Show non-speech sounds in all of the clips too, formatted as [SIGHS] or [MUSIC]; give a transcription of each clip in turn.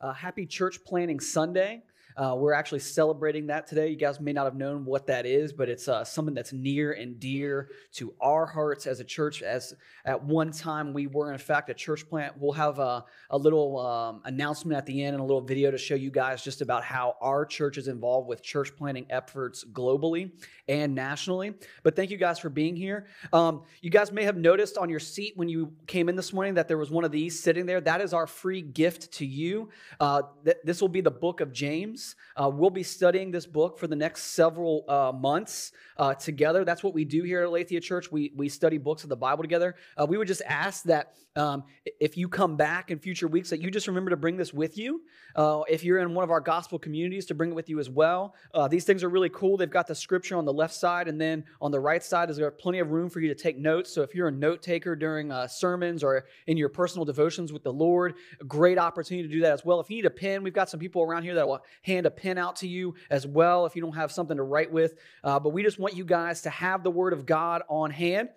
uh, happy Church planting Sunday. Uh, we're actually celebrating that today. You guys may not have known what that is, but it's uh, something that's near and dear to our hearts as a church. As at one time we were, in fact, a church plant. We'll have a, a little um, announcement at the end and a little video to show you guys just about how our church is involved with church planting efforts globally and nationally. But thank you guys for being here. Um, you guys may have noticed on your seat when you came in this morning that there was one of these sitting there. That is our free gift to you. Uh, th- this will be the book of James. Uh, we'll be studying this book for the next several uh, months uh, together. That's what we do here at Aletheia Church. We, we study books of the Bible together. Uh, we would just ask that um, if you come back in future weeks, that you just remember to bring this with you. Uh, if you're in one of our gospel communities, to bring it with you as well. Uh, these things are really cool. They've got the scripture on the left side, and then on the right side, there's plenty of room for you to take notes. So if you're a note taker during sermons or in your personal devotions with the Lord, a great opportunity to do that as well. If you need a pen, we've got some people around here that will hand hand a pen out to you as well if you don't have something to write with. Uh, but we just want you guys to have the Word of God on hand.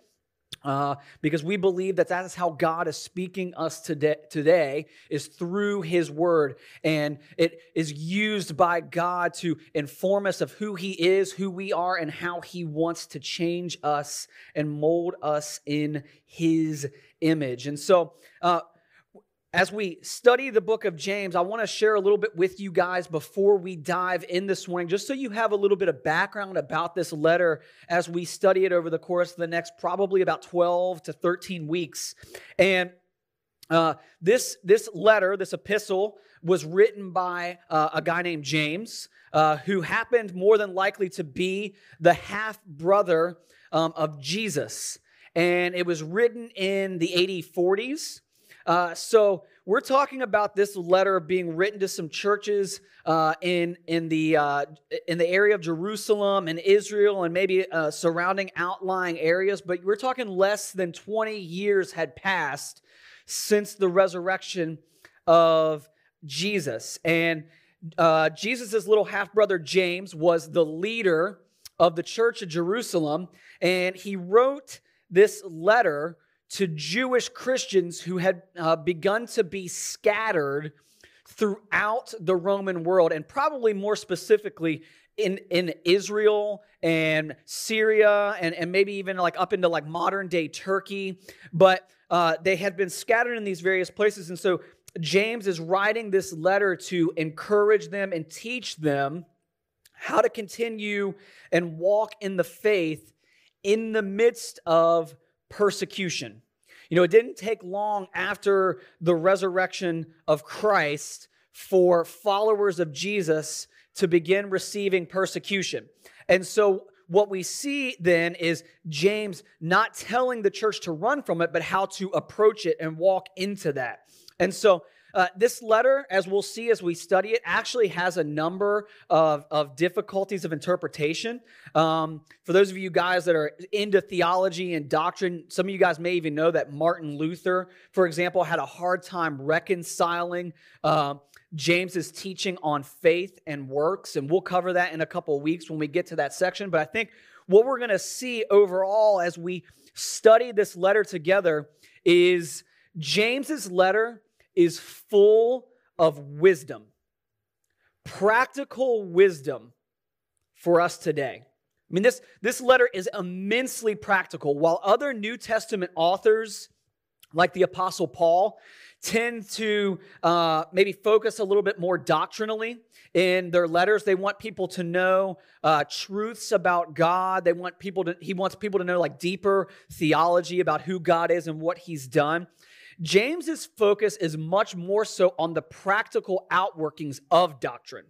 Uh, because we believe that that is how God is speaking us today, today is through His Word, and it is used by God to inform us of who He is, who we are, and how He wants to change us and mold us in His image. And so, uh, as we study the book of James, I want to share a little bit with you guys before we dive in this morning, just so you have a little bit of background about this letter as we study it over the course of the next probably about 12 to 13 weeks. And uh, this, this letter, this epistle, was written by uh, a guy named James, uh, who happened more than likely to be the half brother um, of Jesus. And it was written in the 8040s. Uh, so we're talking about this letter being written to some churches uh, in in the uh, in the area of Jerusalem and Israel and maybe uh, surrounding outlying areas. But we're talking less than 20 years had passed since the resurrection of Jesus, and uh, Jesus's little half brother James was the leader of the church of Jerusalem, and he wrote this letter to Jewish Christians who had uh, begun to be scattered throughout the Roman world, and probably more specifically in, in Israel and Syria, and, and maybe even like up into like modern day Turkey. But uh, they had been scattered in these various places. And so James is writing this letter to encourage them and teach them how to continue and walk in the faith in the midst of persecution. You know, it didn't take long after the resurrection of Christ for followers of Jesus to begin receiving persecution. And so, what we see then is James not telling the church to run from it, but how to approach it and walk into that. And so, uh, this letter, as we'll see as we study it, actually has a number of, of difficulties of interpretation. Um, for those of you guys that are into theology and doctrine, some of you guys may even know that Martin Luther, for example, had a hard time reconciling uh, James's teaching on faith and works. And we'll cover that in a couple of weeks when we get to that section. But I think what we're going to see overall as we study this letter together is James's letter is full of wisdom, practical wisdom for us today. I mean, this, this letter is immensely practical. While other New Testament authors, like the Apostle Paul, tend to uh, maybe focus a little bit more doctrinally in their letters. They want people to know uh, truths about God. They want people to. He wants people to know like deeper theology about who God is and what He's done. James's focus is much more so on the practical outworkings of doctrine.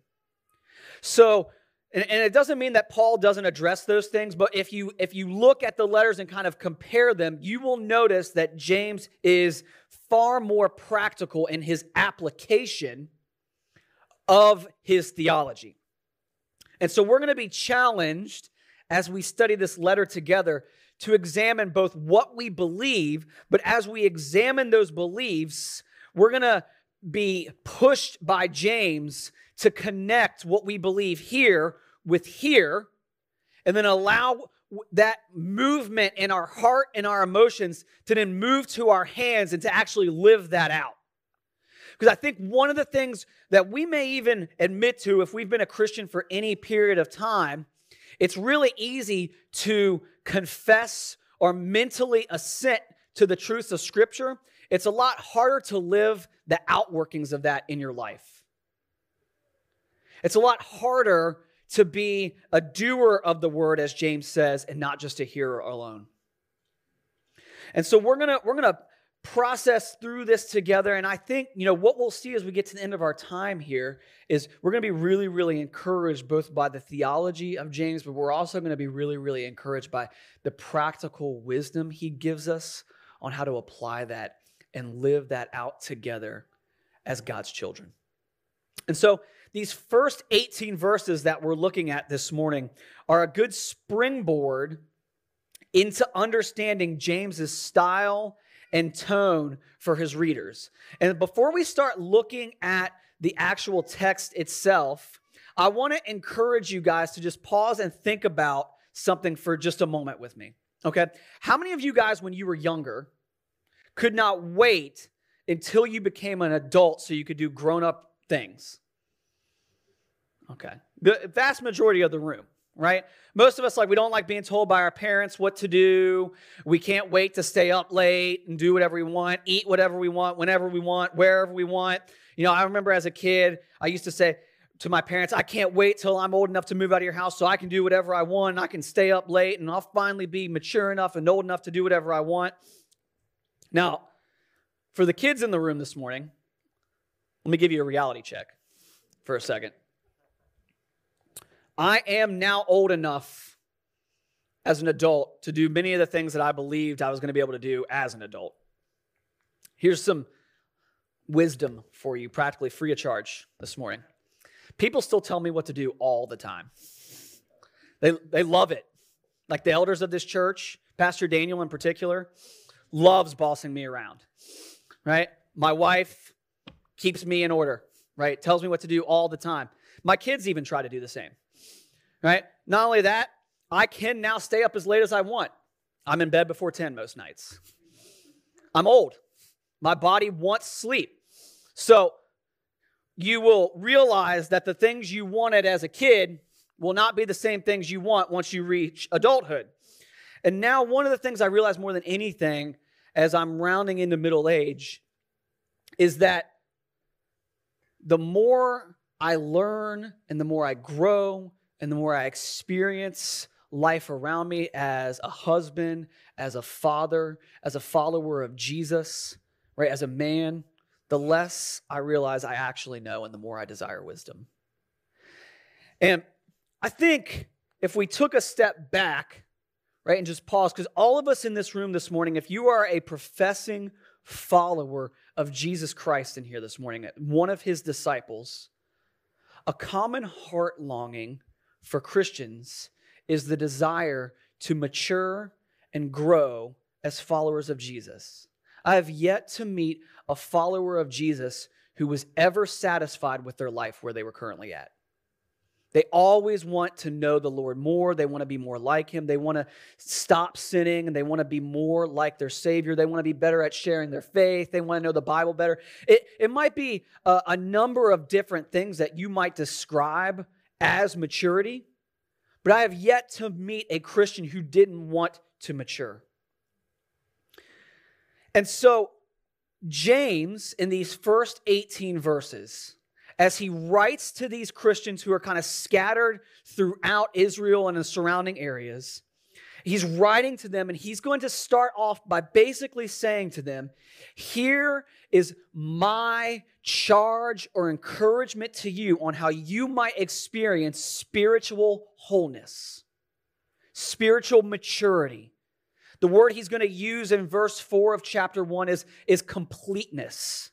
So, and, and, it doesn't mean that Paul doesn't address those things, but if you if you look at the letters and kind of compare them, you will notice that James is far more practical in his application of his theology. And so we're going to be challenged as we study this letter together to examine both what we believe, but as we examine those beliefs, we're going to be pushed by James to connect what we believe here with here, and then allow that movement in our heart and our emotions to then move to our hands and to actually live that out. Because I think one of the things that we may even admit to if we've been a Christian for any period of time, it's really easy to confess or mentally assent to the truths of Scripture. It's a lot harder to live the outworkings of that in your life. It's a lot harder to be a doer of the word, as James says, and not just a hearer alone. And so we're gonna we're gonna process through this together. And I think, you know, what we'll see as we get to the end of our time here is we're going to be really, really encouraged both by the theology of James, but we're also going to be really, really encouraged by the practical wisdom he gives us on how to apply that and live that out together as God's children. And so these first 18 verses that we're looking at this morning are a good springboard into understanding James's style and tone for his readers. And before we start looking at the actual text itself, I want to encourage you guys to just pause and think about something for just a moment with me. Okay? How many of you guys, when you were younger, could not wait until you became an adult so you could do grown up things? Okay. The vast majority of the room right? Most of us, like, we don't like being told by our parents what to do. We can't wait to stay up late and do whatever we want, eat whatever we want, whenever we want, wherever we want. You know, I remember as a kid, I used to say to my parents, I can't wait till I'm old enough to move out of your house so I can do whatever I want. I can stay up late and I'll finally be mature enough and old enough to do whatever I want. Now, for the kids in the room this morning, let me give you a reality check for a second. I am now old enough as an adult to do many of the things that I believed I was going to be able to do as an adult. Here's some wisdom for you, practically free of charge this morning. People still tell me what to do all the time. They, they love it. Like the elders of this church, Pastor Daniel in particular, loves bossing me around, right? My wife keeps me in order, right? Tells me what to do all the time. My kids even try to do the same right? Not only that, I can now stay up as late as I want. I'm in bed before 10 most nights. I'm old. My body wants sleep. So you will realize that the things you wanted as a kid will not be the same things you want once you reach adulthood. And now, one of the things I realize more than anything as I'm rounding into middle age is that the more I learn and the more I grow and the more I experience life around me as a husband, as a father, as a follower of Jesus, right, as a man, the less I realize I actually know and the more I desire wisdom. And I think if we took a step back, right, and just pause, because all of us in this room this morning, if you are a professing follower of Jesus Christ in here this morning, one of his disciples, a common heart longing for Christians is the desire to mature and grow as followers of Jesus. I have yet to meet a follower of Jesus who was ever satisfied with their life where they were currently at. They always want to know the Lord more. They want to be more like Him. They want to stop sinning and they want to be more like their Savior. They want to be better at sharing their faith. They want to know the Bible better. It, it might be a, a number of different things that you might describe as maturity, but I have yet to meet a Christian who didn't want to mature. And so, James, in these first 18 verses, as he writes to these Christians who are kind of scattered throughout Israel and the surrounding areas, he's writing to them and he's going to start off by basically saying to them, Here is my charge or encouragement to you on how you might experience spiritual wholeness, spiritual maturity. The word he's going to use in verse 4 of chapter 1 is, is completeness.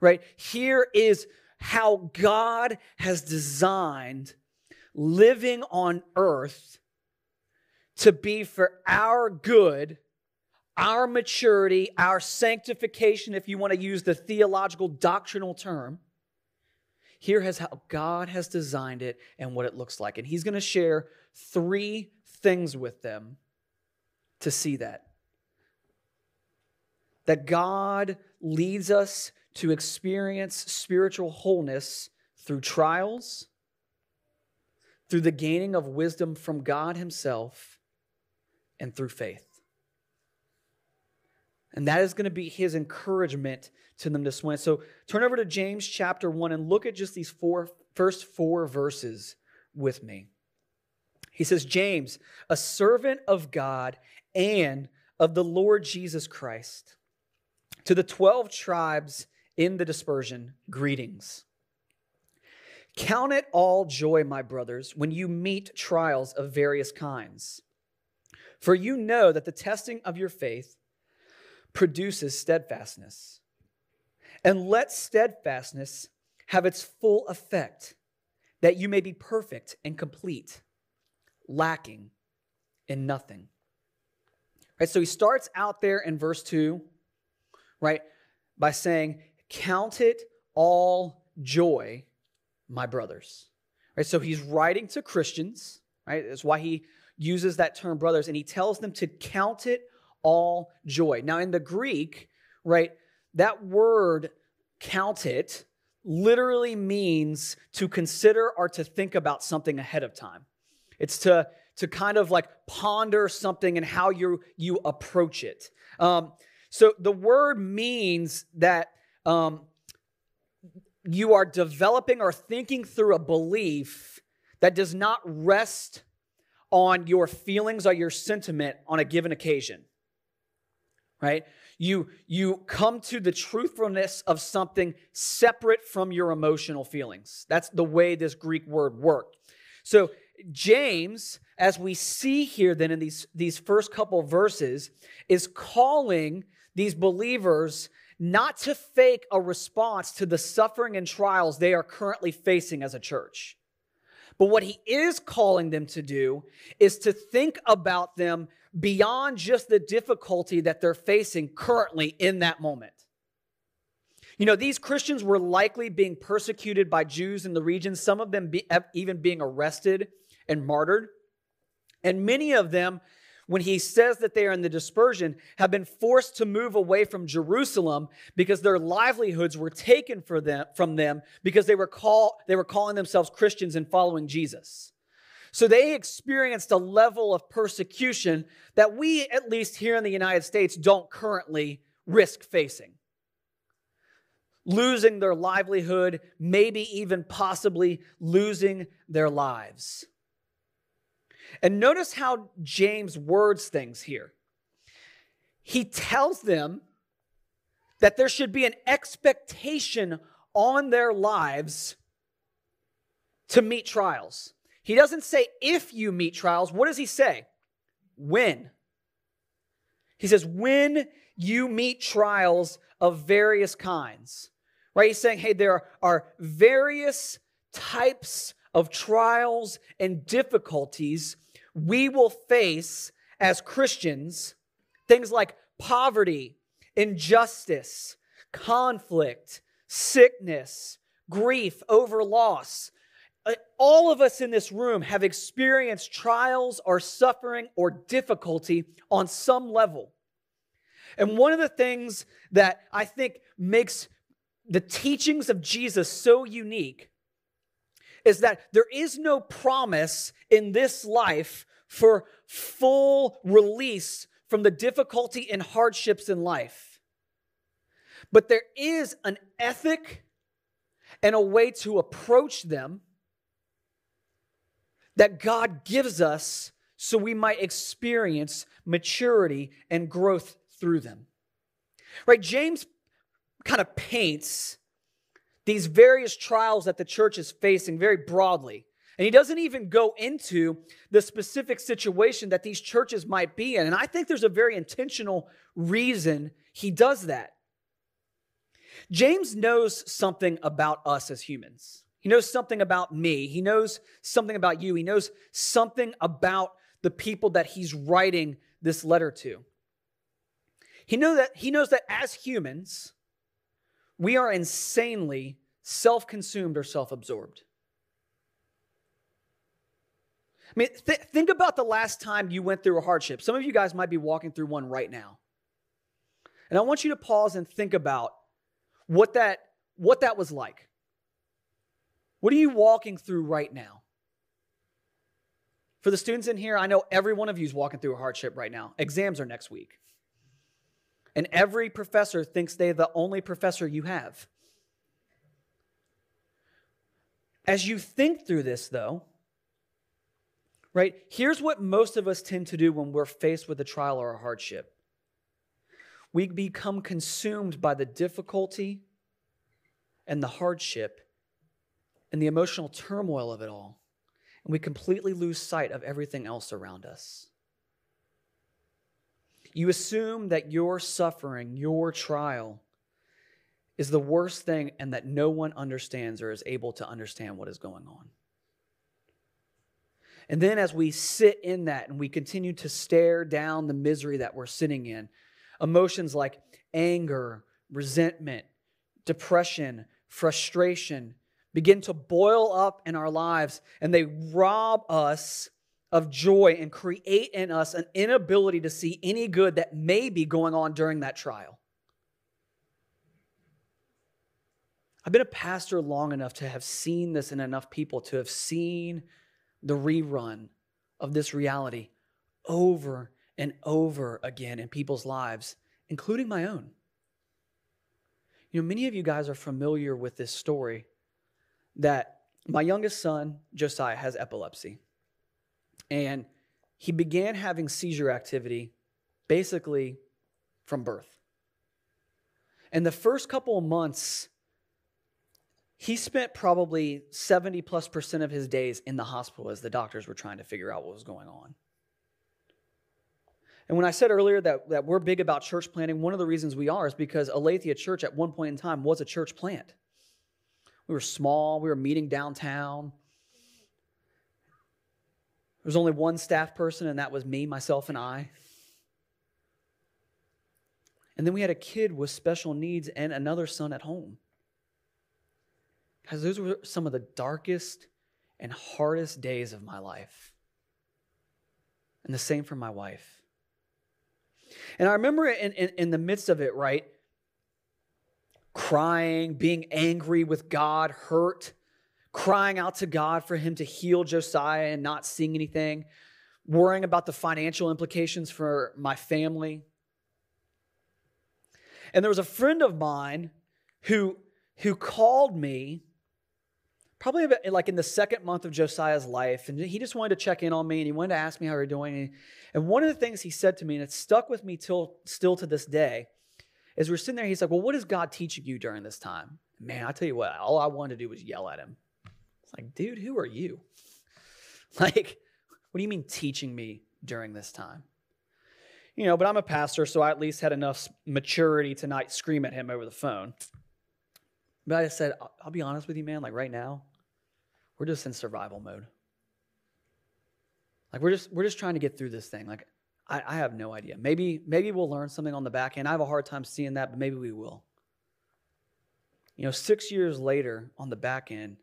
Right? Here is how God has designed living on earth to be for our good our maturity, our sanctification, if you want to use the theological doctrinal term, here is how God has designed it and what it looks like. And He's going to share three things with them to see that. That God leads us to experience spiritual wholeness through trials, through the gaining of wisdom from God Himself, and through faith. And that is going to be his encouragement to them this morning. So turn over to James chapter 1 and look at just these four first four verses with me. He says, James, a servant of God and of the Lord Jesus Christ, to the 12 tribes in the dispersion, greetings. Count it all joy, my brothers, when you meet trials of various kinds. For you know that the testing of your faith produces steadfastness. And let steadfastness have its full effect, that you may be perfect and complete, lacking in nothing. Right, so he starts out there in verse 2, right, by saying, Count it all joy, my brothers. Right, so he's writing to Christians, right? That's why he uses that term brothers, and he tells them to count it all joy. Now, in the Greek, right, that word count it literally means to consider or to think about something ahead of time. It's to, to kind of like ponder something and how you, you approach it. Um, so the word means that um, you are developing or thinking through a belief that does not rest on your feelings or your sentiment on a given occasion right? You, you come to the truthfulness of something separate from your emotional feelings. That's the way this Greek word worked. So, James, as we see here then in these, these first couple verses, is calling these believers not to fake a response to the suffering and trials they are currently facing as a church. But what he is calling them to do is to think about them beyond just the difficulty that they're facing currently in that moment. You know, these Christians were likely being persecuted by Jews in the region, some of them be, even being arrested and martyred. And many of them, when he says that they are in the dispersion, have been forced to move away from Jerusalem because their livelihoods were taken for them, from them because they were, call, they were calling themselves Christians and following Jesus. So they experienced a level of persecution that we, at least here in the United States, don't currently risk facing. Losing their livelihood, maybe even possibly losing their lives. And notice how James words things here. He tells them that there should be an expectation on their lives to meet trials. He doesn't say if you meet trials. What does he say? When. He says, when you meet trials of various kinds. Right? He's saying, hey, there are various types of trials and difficulties we will face as Christians. Things like poverty, injustice, conflict, sickness, grief over loss, uh, all of us in this room have experienced trials or suffering or difficulty on some level. And one of the things that I think makes the teachings of Jesus so unique is that there is no promise in this life for full release from the difficulty and hardships in life. But there is an ethic and a way to approach them that God gives us so we might experience maturity and growth through them. Right? James kind of paints these various trials that the church is facing very broadly. And he doesn't even go into the specific situation that these churches might be in. And I think there's a very intentional reason he does that. James knows something about us as humans. He knows something about me. He knows something about you. He knows something about the people that he's writing this letter to. He, know that, he knows that as humans, we are insanely self consumed or self absorbed. I mean, th- think about the last time you went through a hardship. Some of you guys might be walking through one right now. And I want you to pause and think about what that what that was like. What are you walking through right now? For the students in here, I know every one of you is walking through a hardship right now. Exams are next week. And every professor thinks they're the only professor you have. As you think through this, though, right, here's what most of us tend to do when we're faced with a trial or a hardship we become consumed by the difficulty and the hardship and the emotional turmoil of it all. And we completely lose sight of everything else around us. You assume that your suffering, your trial, is the worst thing and that no one understands or is able to understand what is going on. And then, as we sit in that and we continue to stare down the misery that we're sitting in, Emotions like anger, resentment, depression, frustration begin to boil up in our lives and they rob us of joy and create in us an inability to see any good that may be going on during that trial. I've been a pastor long enough to have seen this in enough people to have seen the rerun of this reality over and over again in people's lives, including my own. You know, many of you guys are familiar with this story that my youngest son, Josiah, has epilepsy. And he began having seizure activity basically from birth. And the first couple of months, he spent probably 70 plus percent of his days in the hospital as the doctors were trying to figure out what was going on. And when I said earlier that, that we're big about church planting, one of the reasons we are is because Aletheia Church at one point in time was a church plant. We were small, we were meeting downtown. There was only one staff person, and that was me, myself, and I. And then we had a kid with special needs and another son at home. Guys, those were some of the darkest and hardest days of my life. And the same for my wife. And I remember in, in, in the midst of it, right? Crying, being angry with God, hurt, crying out to God for him to heal Josiah and not seeing anything, worrying about the financial implications for my family. And there was a friend of mine who, who called me probably about, like in the second month of Josiah's life. And he just wanted to check in on me and he wanted to ask me how we're doing. And one of the things he said to me, and it stuck with me till still to this day, is we're sitting there, he's like, Well, what is God teaching you during this time? Man, I tell you what, all I wanted to do was yell at him. It's like, dude, who are you? [LAUGHS] Like, what do you mean teaching me during this time? You know, but I'm a pastor, so I at least had enough maturity to not scream at him over the phone. But I said, I'll be honest with you, man, like right now, we're just in survival mode. Like we're just we're just trying to get through this thing. Like I, I have no idea. Maybe maybe we'll learn something on the back end. I have a hard time seeing that, but maybe we will. You know, six years later on the back end,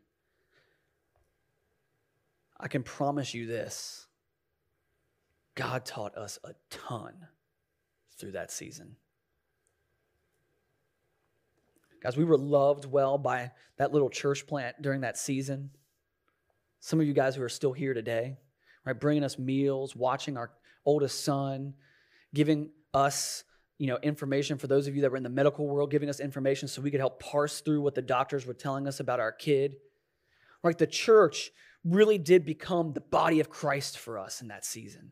I can promise you this. God taught us a ton through that season. Guys, we were loved well by that little church plant during that season. Some of you guys who are still here today, right, bringing us meals, watching our oldest son, giving us you know information for those of you that were in the medical world giving us information so we could help parse through what the doctors were telling us about our kid right the church really did become the body of christ for us in that season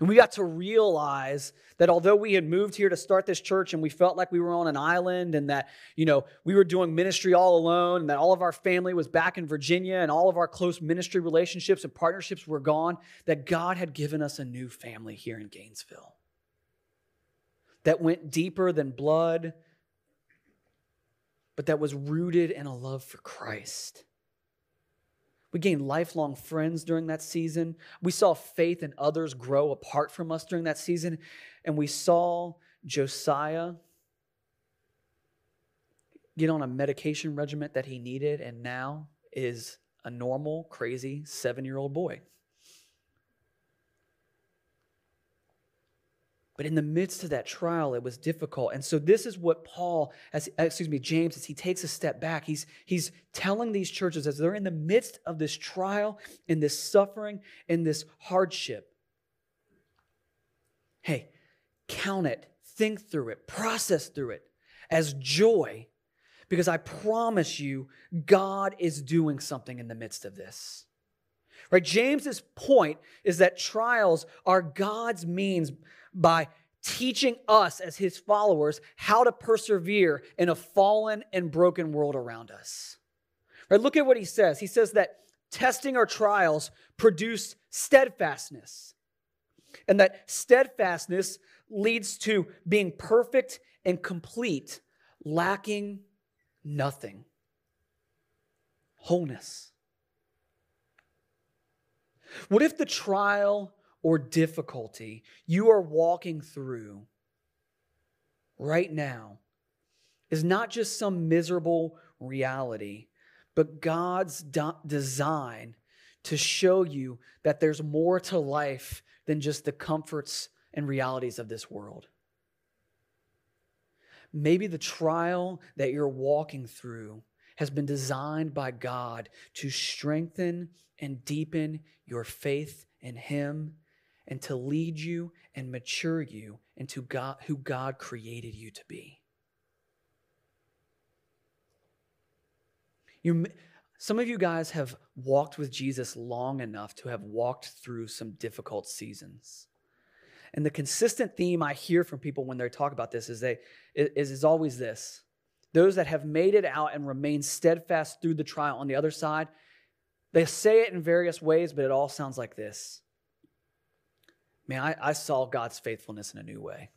and we got to realize that although we had moved here to start this church and we felt like we were on an island and that, you know, we were doing ministry all alone and that all of our family was back in Virginia and all of our close ministry relationships and partnerships were gone, that God had given us a new family here in Gainesville that went deeper than blood, but that was rooted in a love for Christ. We gained lifelong friends during that season. We saw faith in others grow apart from us during that season. And we saw Josiah get on a medication regimen that he needed and now is a normal, crazy seven year old boy. But in the midst of that trial, it was difficult. And so this is what Paul, as excuse me, James, as he takes a step back, he's he's telling these churches as they're in the midst of this trial, in this suffering, in this hardship. Hey, count it, think through it, process through it as joy, because I promise you, God is doing something in the midst of this. Right? James's point is that trials are God's means by teaching us as his followers how to persevere in a fallen and broken world around us. Right? Look at what he says. He says that testing or trials produce steadfastness. And that steadfastness leads to being perfect and complete, lacking nothing. Wholeness. What if the trial or difficulty you are walking through right now is not just some miserable reality, but God's de- design to show you that there's more to life than just the comforts and realities of this world. Maybe the trial that you're walking through has been designed by God to strengthen and deepen your faith in Him and to lead you and mature you into God, who God created you to be. You, some of you guys have walked with Jesus long enough to have walked through some difficult seasons. And the consistent theme I hear from people when they talk about this is they is, is always this. Those that have made it out and remain steadfast through the trial on the other side, they say it in various ways, but it all sounds like this man, I, I saw God's faithfulness in a new way.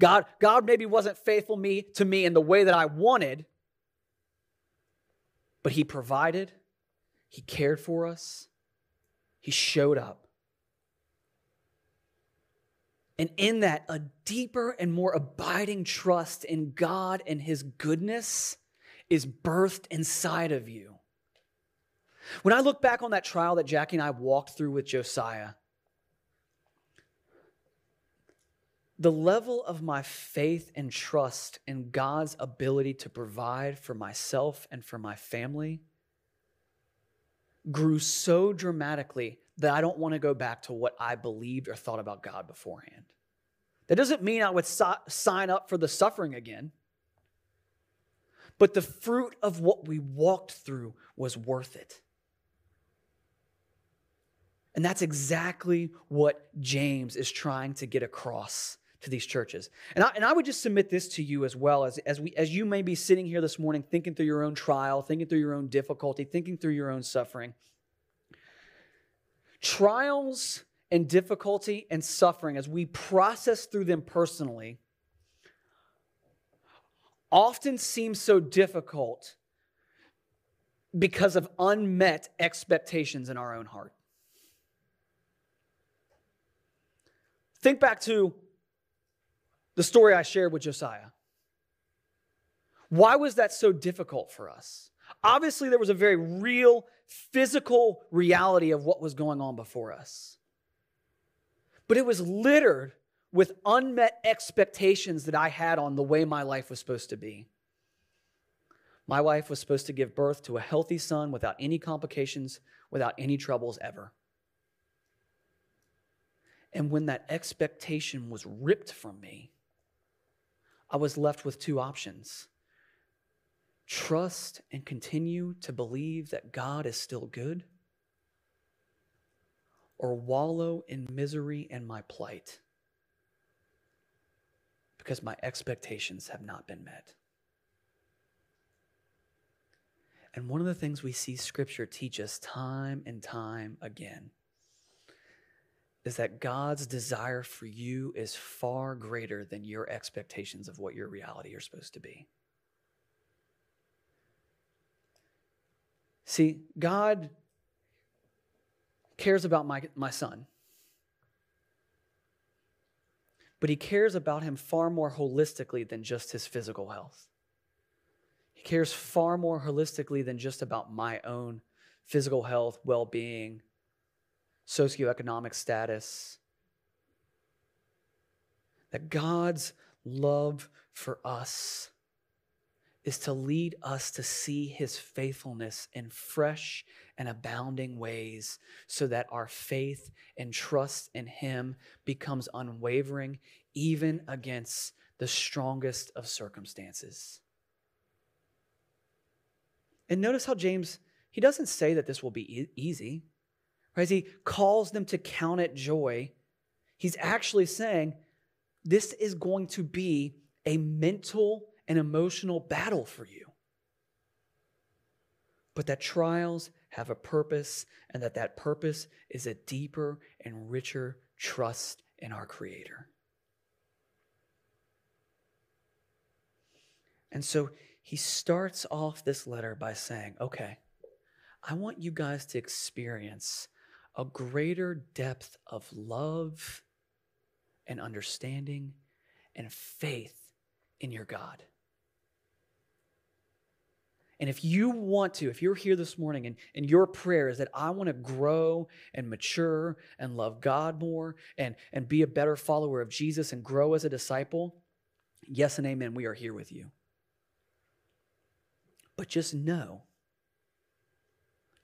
God, God maybe wasn't faithful me to me in the way that I wanted, but He provided, He cared for us, He showed up. And in that, a deeper and more abiding trust in God and His goodness is birthed inside of you. When I look back on that trial that Jackie and I walked through with Josiah, the level of my faith and trust in God's ability to provide for myself and for my family grew so dramatically that I don't want to go back to what I believed or thought about God beforehand. That doesn't mean I would so- sign up for the suffering again. But the fruit of what we walked through was worth it. And that's exactly what James is trying to get across to these churches. And I, and I would just submit this to you as well as, as, we, as you may be sitting here this morning thinking through your own trial, thinking through your own difficulty, thinking through your own suffering. Trials and difficulty and suffering, as we process through them personally, often seem so difficult because of unmet expectations in our own heart. Think back to the story I shared with Josiah. Why was that so difficult for us? Obviously, there was a very real physical reality of what was going on before us. But it was littered with unmet expectations that I had on the way my life was supposed to be. My wife was supposed to give birth to a healthy son without any complications, without any troubles ever. And when that expectation was ripped from me, I was left with two options trust and continue to believe that God is still good, or wallow in misery and my plight because my expectations have not been met. And one of the things we see Scripture teach us time and time again is that God's desire for you is far greater than your expectations of what your reality are supposed to be. See, God cares about my, my son, but he cares about him far more holistically than just his physical health. He cares far more holistically than just about my own physical health, well being, socioeconomic status. that God's love for us is to lead us to see his faithfulness in fresh and abounding ways so that our faith and trust in him becomes unwavering even against the strongest of circumstances. And notice how James, he doesn't say that this will be e- easy. Right? he calls them to count it joy, he's actually saying this is going to be a mental and emotional battle for you. But that trials have a purpose, and that that purpose is a deeper and richer trust in our Creator. And so he starts off this letter by saying, Okay, I want you guys to experience a greater depth of love and understanding and faith in your God. And if you want to, if you're here this morning and, and your prayer is that I want to grow and mature and love God more and, and be a better follower of Jesus and grow as a disciple, yes and amen, we are here with you. But just know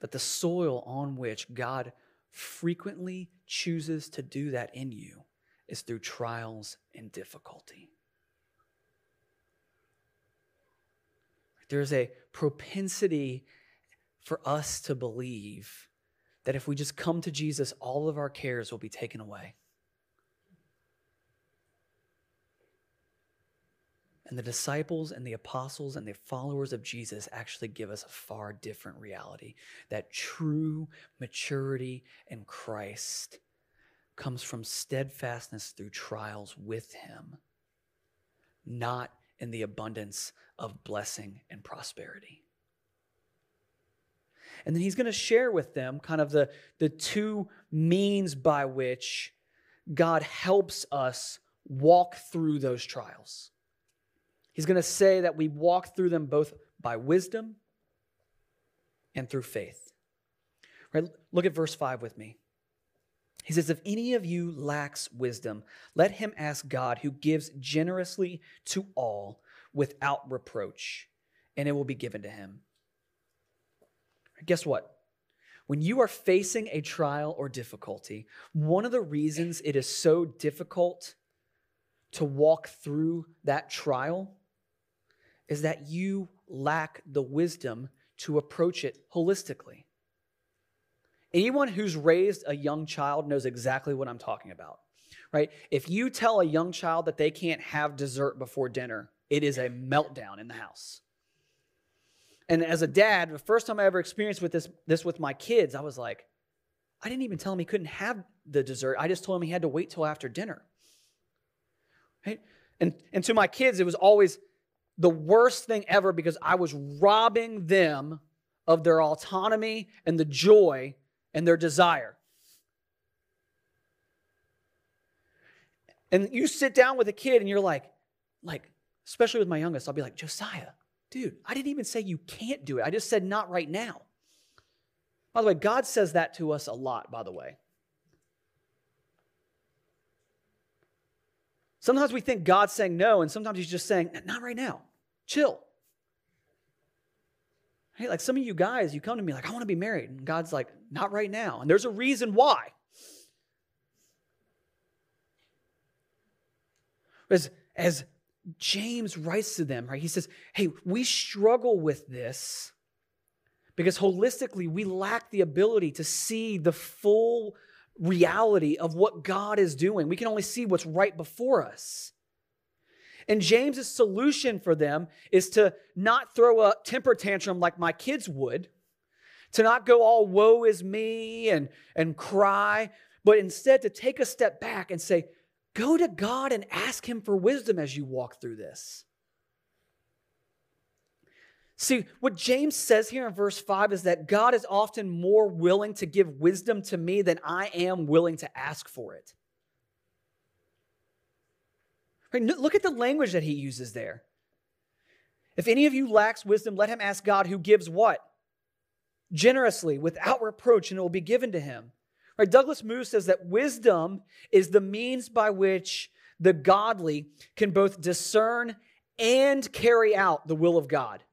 that the soil on which God frequently chooses to do that in you is through trials and difficulty. There's a propensity for us to believe that if we just come to Jesus, all of our cares will be taken away. And the disciples and the apostles and the followers of Jesus actually give us a far different reality that true maturity in Christ comes from steadfastness through trials with Him, not in the abundance of blessing and prosperity. And then he's going to share with them kind of the, the two means by which God helps us walk through those trials. He's going to say that we walk through them both by wisdom and through faith. Right? Look at verse 5 with me. He says, If any of you lacks wisdom, let him ask God, who gives generously to all without reproach, and it will be given to him. Guess what? When you are facing a trial or difficulty, one of the reasons it is so difficult to walk through that trial is that you lack the wisdom to approach it holistically. Anyone who's raised a young child knows exactly what I'm talking about, right? If you tell a young child that they can't have dessert before dinner, it is a meltdown in the house. And as a dad, the first time I ever experienced with this, this with my kids, I was like, I didn't even tell him he couldn't have the dessert. I just told him he had to wait till after dinner. Right? And, and to my kids, it was always the worst thing ever because I was robbing them of their autonomy and the joy and their desire. And you sit down with a kid and you're like, like, especially with my youngest, I'll be like, Josiah, dude, I didn't even say you can't do it. I just said not right now. By the way, God says that to us a lot, by the way. Sometimes we think God's saying no, and sometimes He's just saying, not right now. Chill. Hey, like some of you guys, you come to me like, I want to be married. And God's like, not right now. And there's a reason why. As, as James writes to them, right, he says, Hey, we struggle with this because holistically we lack the ability to see the full reality of what God is doing. We can only see what's right before us. And James's solution for them is to not throw a temper tantrum like my kids would, to not go all woe is me and, and cry, but instead to take a step back and say, go to God and ask Him for wisdom as you walk through this. See, what James says here in verse 5 is that God is often more willing to give wisdom to me than I am willing to ask for it. Right? Look at the language that he uses there. If any of you lacks wisdom, let him ask God who gives what? Generously, without reproach, and it will be given to him. Right? Douglas Moo says that wisdom is the means by which the godly can both discern and carry out the will of God.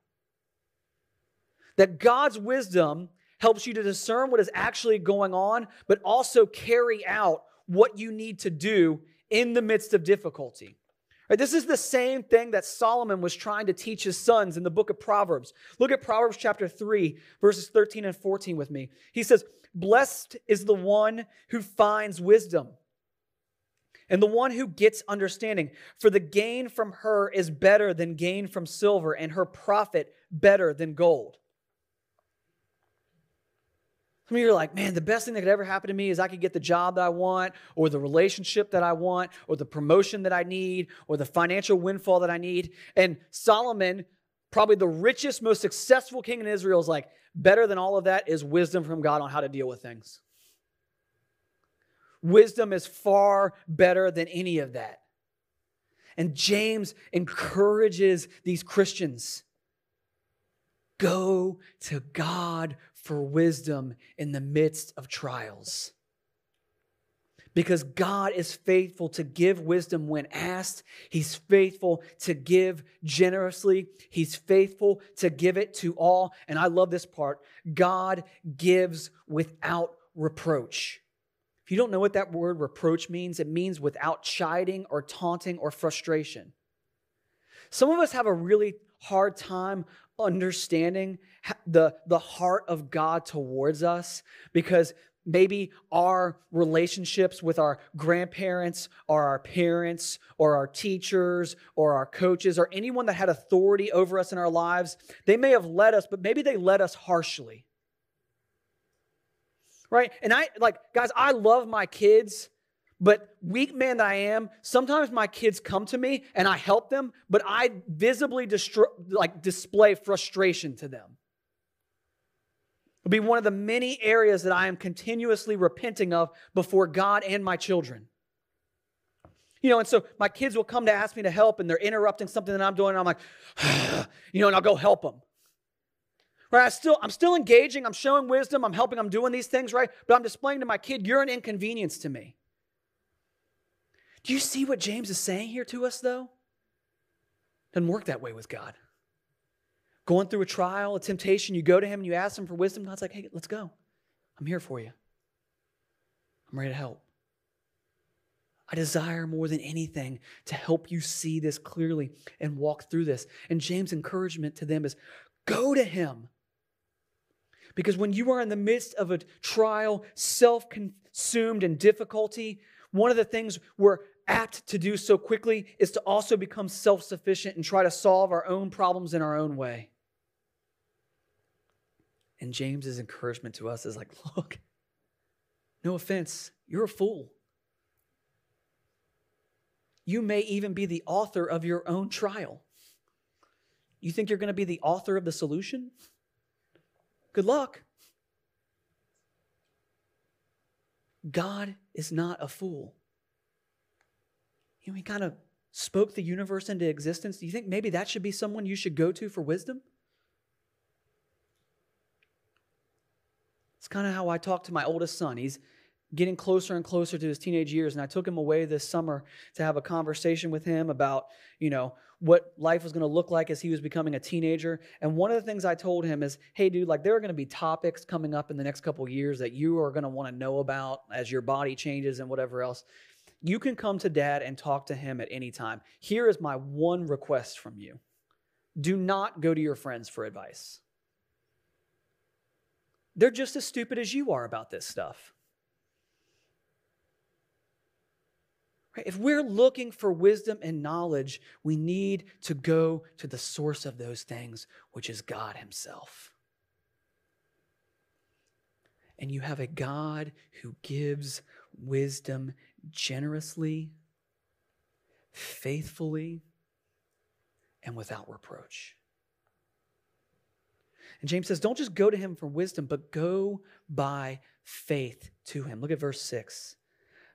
That God's wisdom helps you to discern what is actually going on, but also carry out what you need to do in the midst of difficulty. Right, this is the same thing that Solomon was trying to teach his sons in the book of Proverbs. Look at Proverbs chapter 3, verses 13 and 14 with me. He says, Blessed is the one who finds wisdom and the one who gets understanding, for the gain from her is better than gain from silver, and her profit better than gold. Some of you are like, man, the best thing that could ever happen to me is I could get the job that I want, or the relationship that I want, or the promotion that I need, or the financial windfall that I need. And Solomon, probably the richest, most successful king in Israel, is like, better than all of that is wisdom from God on how to deal with things. Wisdom is far better than any of that. And James encourages these Christians go to God for wisdom in the midst of trials. Because God is faithful to give wisdom when asked. He's faithful to give generously. He's faithful to give it to all. And I love this part God gives without reproach. If you don't know what that word reproach means, it means without chiding or taunting or frustration. Some of us have a really hard time understanding the, the heart of God towards us because maybe our relationships with our grandparents or our parents or our teachers or our coaches or anyone that had authority over us in our lives, they may have led us, but maybe they led us harshly. Right? And I, like, guys, I love my kids but weak man that I am, sometimes my kids come to me and I help them, but I visibly destroy, like display frustration to them. It'll be one of the many areas that I am continuously repenting of before God and my children. You know, and so my kids will come to ask me to help and they're interrupting something that I'm doing, and I'm like, [SIGHS] you know, and I'll go help them. Right? I still, I'm still engaging, I'm showing wisdom, I'm helping, I'm doing these things, right? But I'm displaying to my kid, you're an inconvenience to me. Do you see what James is saying here to us, though? Doesn't work that way with God. Going through a trial, a temptation, you go to Him and you ask Him for wisdom. God's like, hey, let's go. I'm here for you. I'm ready to help. I desire more than anything to help you see this clearly and walk through this. And James' encouragement to them is go to Him. Because when you are in the midst of a trial, self consumed, and difficulty, one of the things we're apt to do so quickly is to also become self sufficient and try to solve our own problems in our own way. And James's encouragement to us is like, [LAUGHS] look, no offense, you're a fool. You may even be the author of your own trial. You think you're going to be the author of the solution? Good luck. God is not a fool. You know, he kind of spoke the universe into existence. Do you think maybe that should be someone you should go to for wisdom? It's kind of how I talk to my oldest son. He's getting closer and closer to his teenage years and i took him away this summer to have a conversation with him about you know what life was going to look like as he was becoming a teenager and one of the things i told him is hey dude like there are going to be topics coming up in the next couple years that you are going to want to know about as your body changes and whatever else you can come to dad and talk to him at any time. Here is my one request from you. Do not go to your friends for advice. They're just as stupid as you are about this stuff. If we're looking for wisdom and knowledge, we need to go to the source of those things, which is God Himself. And you have a God who gives wisdom generously, faithfully, and without reproach. And James says, don't just go to him for wisdom, but go by faith to him. Look at verse 6.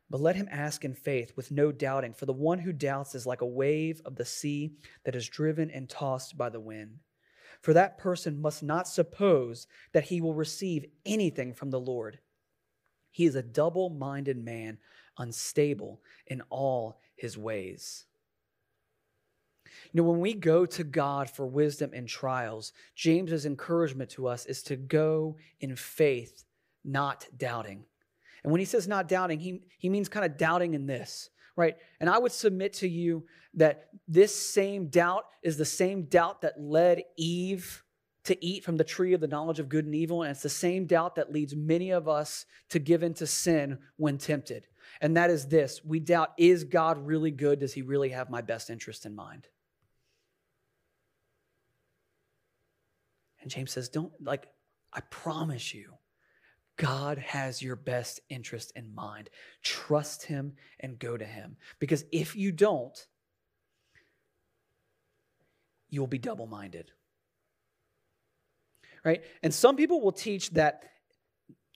But let him ask in faith with no doubting, for the one who doubts is like a wave of the sea that is driven and tossed by the wind. For that person must not suppose that he will receive anything from the Lord. He is a double minded man, unstable in all his ways. You know, when we go to God for wisdom in trials, James's encouragement to us is to go in faith, not doubting. And when he says not doubting, he, he means kind of doubting in this, right? And I would submit to you that this same doubt is the same doubt that led Eve to eat from the tree of the knowledge of good and evil. And it's the same doubt that leads many of us to give in to sin when tempted. And that is this we doubt, is God really good? Does he really have my best interest in mind? And James says, don't, like, I promise you, God has your best interest in mind. Trust him and go to him. Because if you don't, you will be double minded. Right? And some people will teach that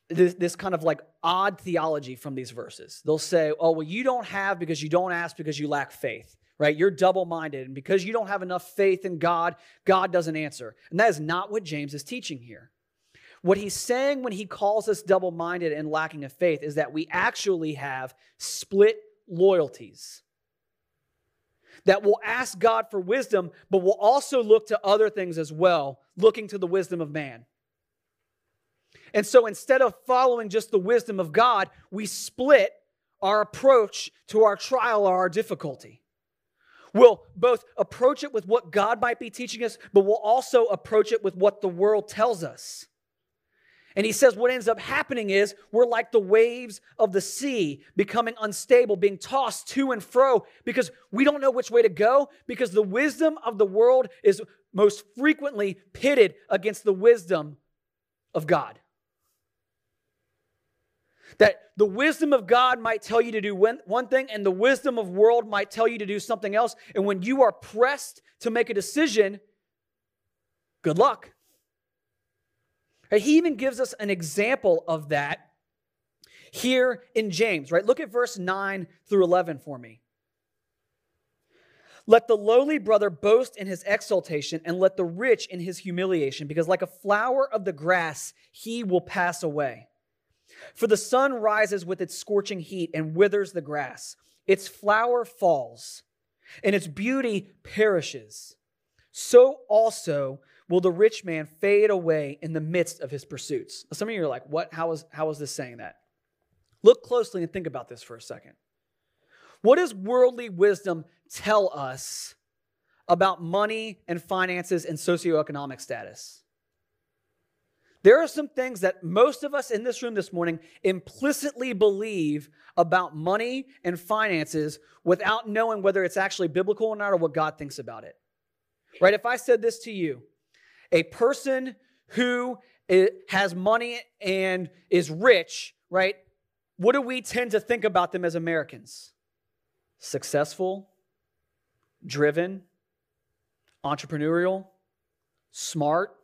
this, this kind of like odd theology from these verses. They'll say, oh, well, you don't have because you don't ask because you lack faith right? You're double minded. And because you don't have enough faith in God, God doesn't answer. And that is not what James is teaching here. What he's saying when he calls us double minded and lacking of faith is that we actually have split loyalties. That will ask God for wisdom, but will also look to other things as well, looking to the wisdom of man. And so instead of following just the wisdom of God, we split our approach to our trial or our difficulty. We'll both approach it with what God might be teaching us, but we'll also approach it with what the world tells us. And he says what ends up happening is we're like the waves of the sea, becoming unstable, being tossed to and fro because we don't know which way to go, because the wisdom of the world is most frequently pitted against the wisdom of God. That the wisdom of God might tell you to do one thing, and the wisdom of world might tell you to do something else. And when you are pressed to make a decision, good luck. He even gives us an example of that here in James, right? Look at verse 9 through 11 for me. Let the lowly brother boast in his exaltation, and let the rich in his humiliation, because like a flower of the grass, he will pass away. For the sun rises with its scorching heat and withers the grass. Its flower falls, and its beauty perishes. So also will the rich man fade away in the midst of his pursuits. Some of you are like, what? How is, how is this saying that? Look closely and think about this for a second. What does worldly wisdom tell us about money and finances and socioeconomic status? There are some things that most of us in this room this morning implicitly believe about money and finances without knowing whether it's actually biblical or not or what God thinks about it. Right? If I said this to you, a person who has money and is rich, right? What do we tend to think about them as Americans? Successful, driven, entrepreneurial, smart,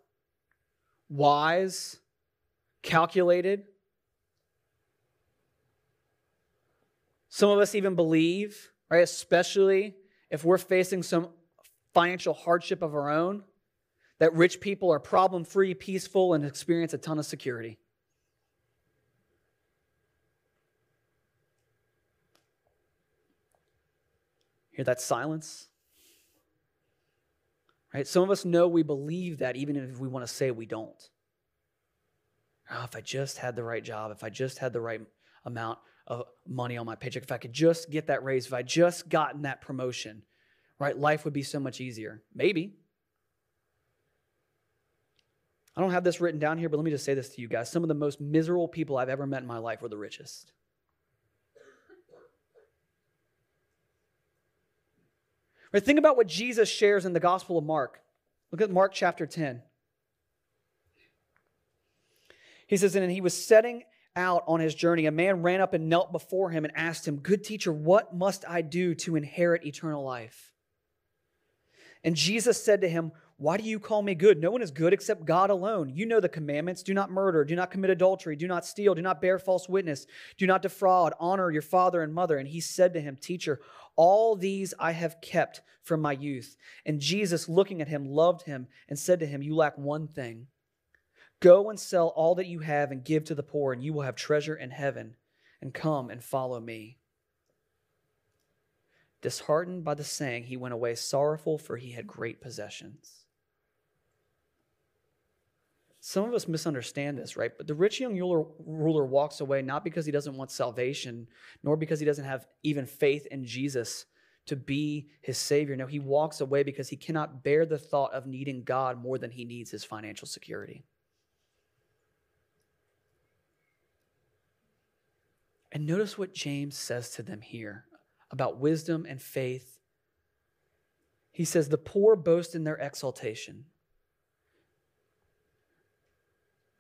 wise, calculated. Some of us even believe, right, especially if we're facing some financial hardship of our own, that rich people are problem free, peaceful, and experience a ton of security. Hear that silence? Right? Some of us know we believe that even if we want to say we don't. Oh, if I just had the right job, if I just had the right amount of money on my paycheck, if I could just get that raise, if I just gotten that promotion, right, life would be so much easier. Maybe. I don't have this written down here, but let me just say this to you guys. Some of the most miserable people I've ever met in my life were the richest. Right, think about what Jesus shares in the Gospel of Mark. Look at Mark chapter 10. He says, And he was setting out on his journey. A man ran up and knelt before him and asked him, Good teacher, what must I do to inherit eternal life? And Jesus said to him, why do you call me good? No one is good except God alone. You know the commandments do not murder, do not commit adultery, do not steal, do not bear false witness, do not defraud, honor your father and mother. And he said to him, Teacher, all these I have kept from my youth. And Jesus, looking at him, loved him and said to him, You lack one thing. Go and sell all that you have and give to the poor, and you will have treasure in heaven. And come and follow me. Disheartened by the saying, he went away sorrowful, for he had great possessions. Some of us misunderstand this, right? But the rich young ruler, walks away not because he doesn't want salvation, nor because he doesn't have even faith in Jesus to be his Savior. No, he walks away because he cannot bear the thought of needing God more than he needs his financial security. And notice what James says to them here about wisdom and faith. He says, The poor boast in their exaltation.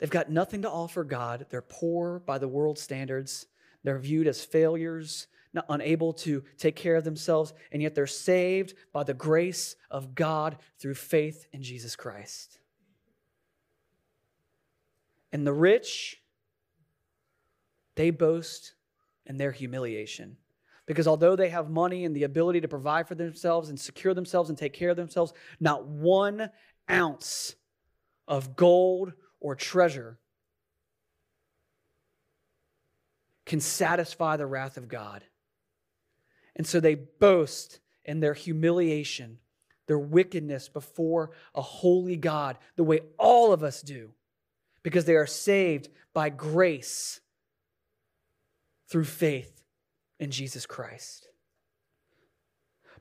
They've got nothing to offer God. They're poor by the world's standards. They're viewed as failures, not unable to take care of themselves, and yet they're saved by the grace of God through faith in Jesus Christ. And the rich, they boast in their humiliation. Because although they have money and the ability to provide for themselves and secure themselves and take care of themselves, not one ounce of gold or treasure can satisfy the wrath of God. And so they boast in their humiliation, their wickedness before a holy God, the way all of us do, because they are saved by grace through faith in Jesus Christ.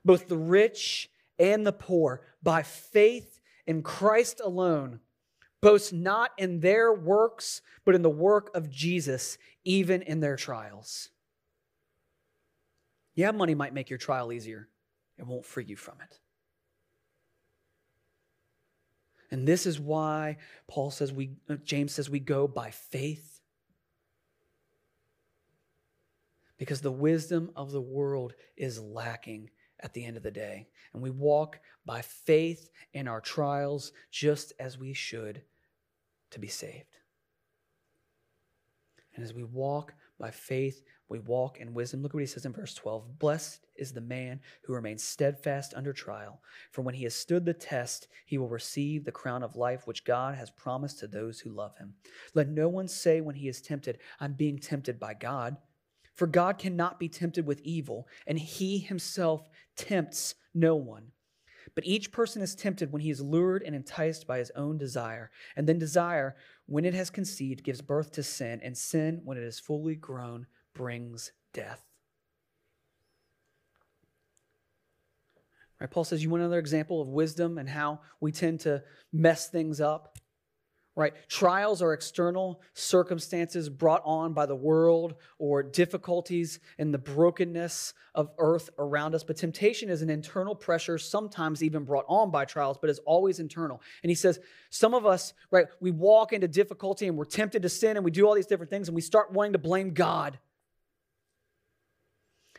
Both the rich and the poor, by faith in Christ alone, boast not in their works, but in the work of Jesus, even in their trials. Yeah, money might make your trial easier, it won't free you from it. And this is why Paul says we, uh, James says we go by faith because the wisdom of the world is lacking at the end of the day. And we walk by faith in our trials just as we should to be saved. And as we walk by faith, we walk in wisdom. Look at what he says in verse 12 Blessed is the man who remains steadfast under trial, for when he has stood the test, he will receive the crown of life which God has promised to those who love him. Let no one say when he is tempted, I'm being tempted by God. For God cannot be tempted with evil, and he himself tempts no one. But each person is tempted when he is lured and enticed by his own desire. And then desire, when it has conceived, gives birth to sin, and sin, when it is fully grown, brings death. Right, Paul says, You want another example of wisdom and how we tend to mess things up? Right? Trials are external circumstances brought on by the world or difficulties and the brokenness of earth around us. But temptation is an internal pressure, sometimes even brought on by trials, but is always internal. And he says, some of us, right, we walk into difficulty and we're tempted to sin and we do all these different things and we start wanting to blame God.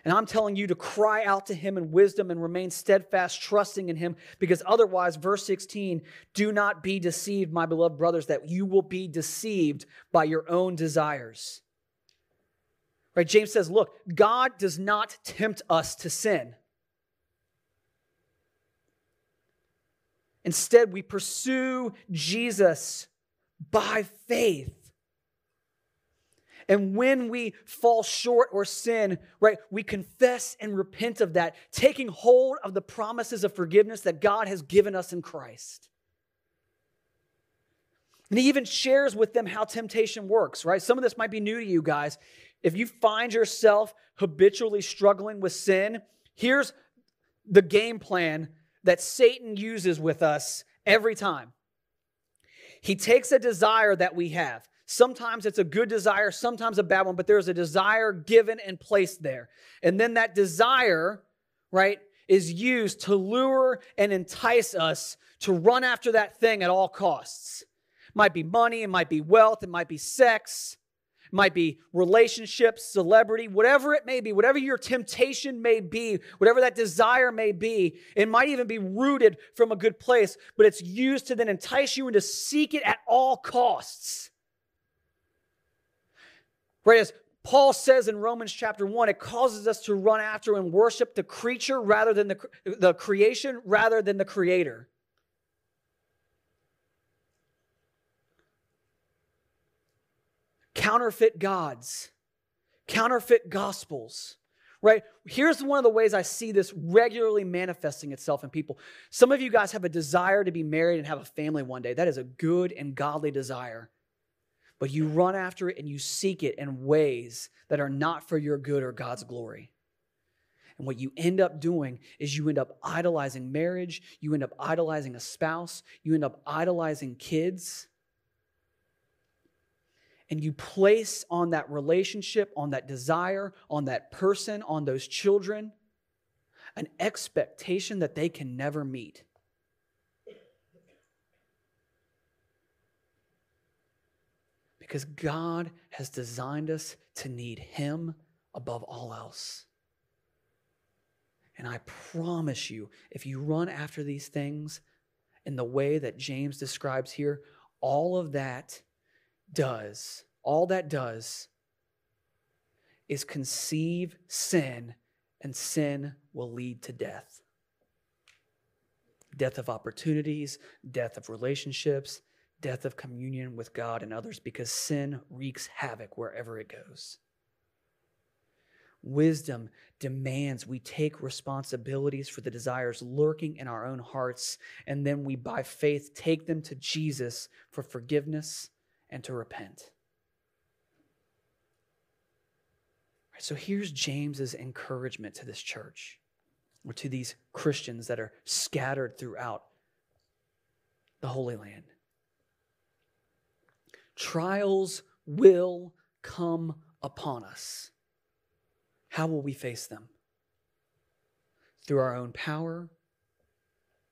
And I'm telling you to cry out to him in wisdom and remain steadfast, trusting in him, because otherwise, verse 16, do not be deceived, my beloved brothers, that you will be deceived by your own desires. Right? James says, look, God does not tempt us to sin. Instead, we pursue Jesus by faith. And when we fall short or sin, right, we confess and repent of that, taking hold of the promises of forgiveness that God has given us in Christ. And he even shares with them how temptation works, right? Some of this might be new to you guys. If you find yourself habitually struggling with sin, here's the game plan that Satan uses with us every time. He takes a desire that we have. Sometimes it's a good desire, sometimes a bad one, but there's a desire given and placed there. And then that desire, right, is used to lure and entice us to run after that thing at all costs. It might be money, it might be wealth, it might be sex, it might be relationships, celebrity, whatever it may be, whatever your temptation may be, whatever that desire may be, it might even be rooted from a good place, but it's used to then entice you and to seek it at all costs. Right? As Paul says in Romans chapter 1, it causes us to run after and worship the creature rather than the, the creation rather than the creator. Counterfeit gods, counterfeit gospels, right? Here's one of the ways I see this regularly manifesting itself in people. Some of you guys have a desire to be married and have a family one day. That is a good and godly desire. But you run after it and you seek it in ways that are not for your good or God's glory. And what you end up doing is you end up idolizing marriage, you end up idolizing a spouse, you end up idolizing kids. And you place on that relationship, on that desire, on that person, on those children, an expectation that they can never meet. Because God has designed us to need Him above all else. And I promise you, if you run after these things in the way that James describes here, all of that does, all that does is conceive sin, and sin will lead to death. Death of opportunities, death of relationships, death of communion with God and others, because sin wreaks havoc wherever it goes. Wisdom demands we take responsibilities for the desires lurking in our own hearts, and then we, by faith, take them to Jesus for forgiveness and to repent. So here's James's encouragement to this church or to these Christians that are scattered throughout the Holy Land. Trials will come upon us. How will we face them? Through our own power,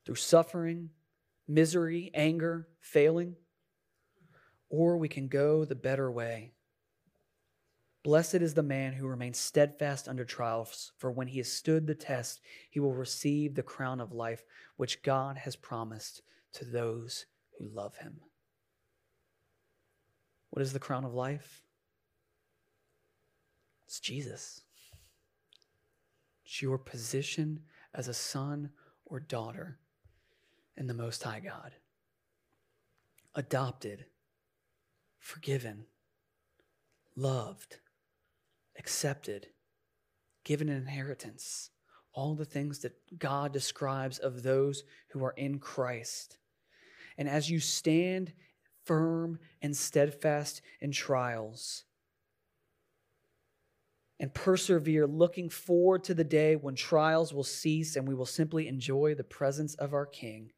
through suffering, misery, anger, failing, or we can go the better way. Blessed is the man who remains steadfast under trials, for when he has stood the test, he will receive the crown of life which God has promised to those who love him. What is the crown of life? It's Jesus. It's your position as a son or daughter in the Most High God. Adopted, forgiven, loved, accepted, given an inheritance. All the things that God describes of those who are in Christ. And as you stand firm and steadfast in trials, and persevere, looking forward to the day when trials will cease and we will simply enjoy the presence of our King.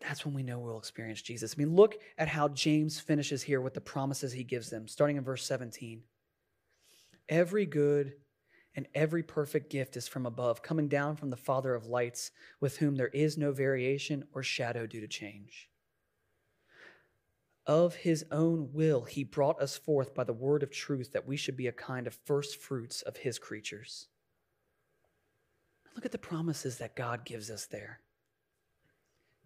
That's when we know we'll experience Jesus. I mean, look at how James finishes here with the promises he gives them, starting in verse 17. Every good and every perfect gift is from above, coming down from the Father of lights, with whom there is no variation or shadow due to change of his own will, he brought us forth by the word of truth that we should be a kind of first fruits of his creatures. Look at the promises that God gives us there.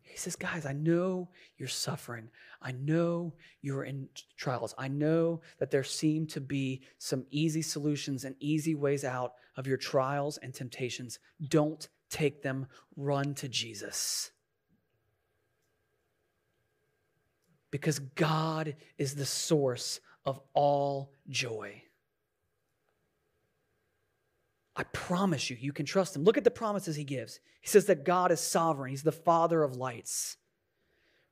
He says, Guys, I know you're suffering. I know you're in trials. I know that there seem to be some easy solutions and easy ways out of your trials and temptations. Don't take them, run to Jesus. because God is the source of all joy. I promise you, you can trust him. Look at the promises he gives. He says that God is sovereign, he's the father of lights.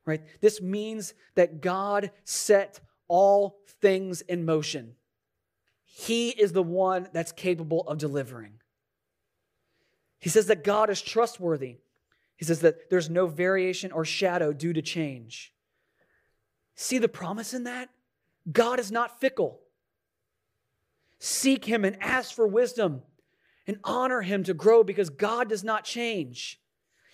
Right? This means that God set all things in motion. He is the one that's capable of delivering. He says that God is trustworthy. He says that there's no variation or shadow due to change. See the promise in that? God is not fickle. Seek Him and ask for wisdom and honor Him to grow because God does not change.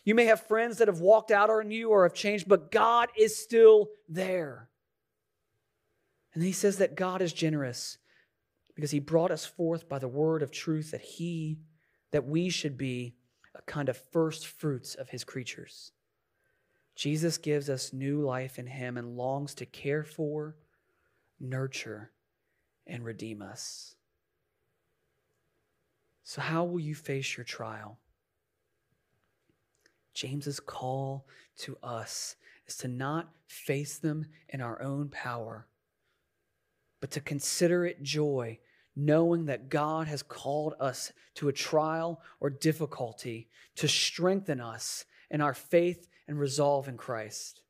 You may have friends that have walked out on you or have changed, but God is still there. And He says that God is generous because He brought us forth by the word of truth that He, that we should be a kind of first fruits of His creatures. Jesus gives us new life in Him and longs to care for, nurture, and redeem us. So, how will you face your trial? James's call to us is to not face them in our own power, but to consider it joy, knowing that God has called us to a trial or difficulty to strengthen us in our faith and resolve in Christ.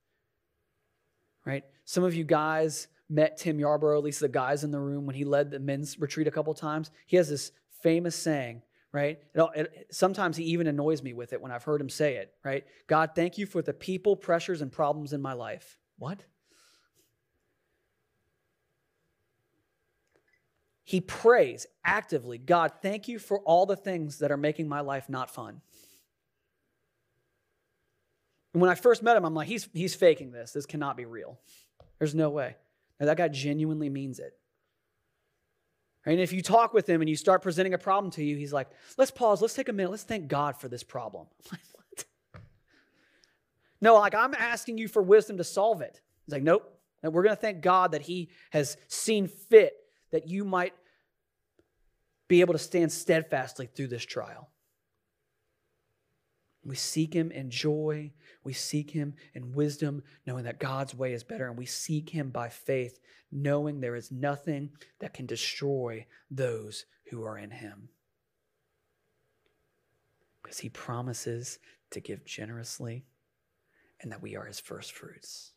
Right? Some of you guys met Tim Yarbrough, at least the guys in the room, when he led the men's retreat a couple times. He has this famous saying, right? It, it, sometimes he even annoys me with it when I've heard him say it, right? God, thank you for the people, pressures, and problems in my life. What? He prays actively God, thank you for all the things that are making my life not fun. And when I first met him, I'm like, he's, he's faking this. This cannot be real. There's no way. Now, that guy genuinely means it. And if you talk with him and you start presenting a problem to you, he's like, let's pause, let's take a minute, let's thank God for this problem. [LAUGHS] I'm like, what? No, like I'm asking you for wisdom to solve it. He's like, nope. And we're going to thank God that he has seen fit that you might be able to stand steadfastly through this trial. We seek Him in joy. We seek Him in wisdom, knowing that God's way is better. And we seek Him by faith, knowing there is nothing that can destroy those who are in Him. Because He promises to give generously and that we are His first fruits.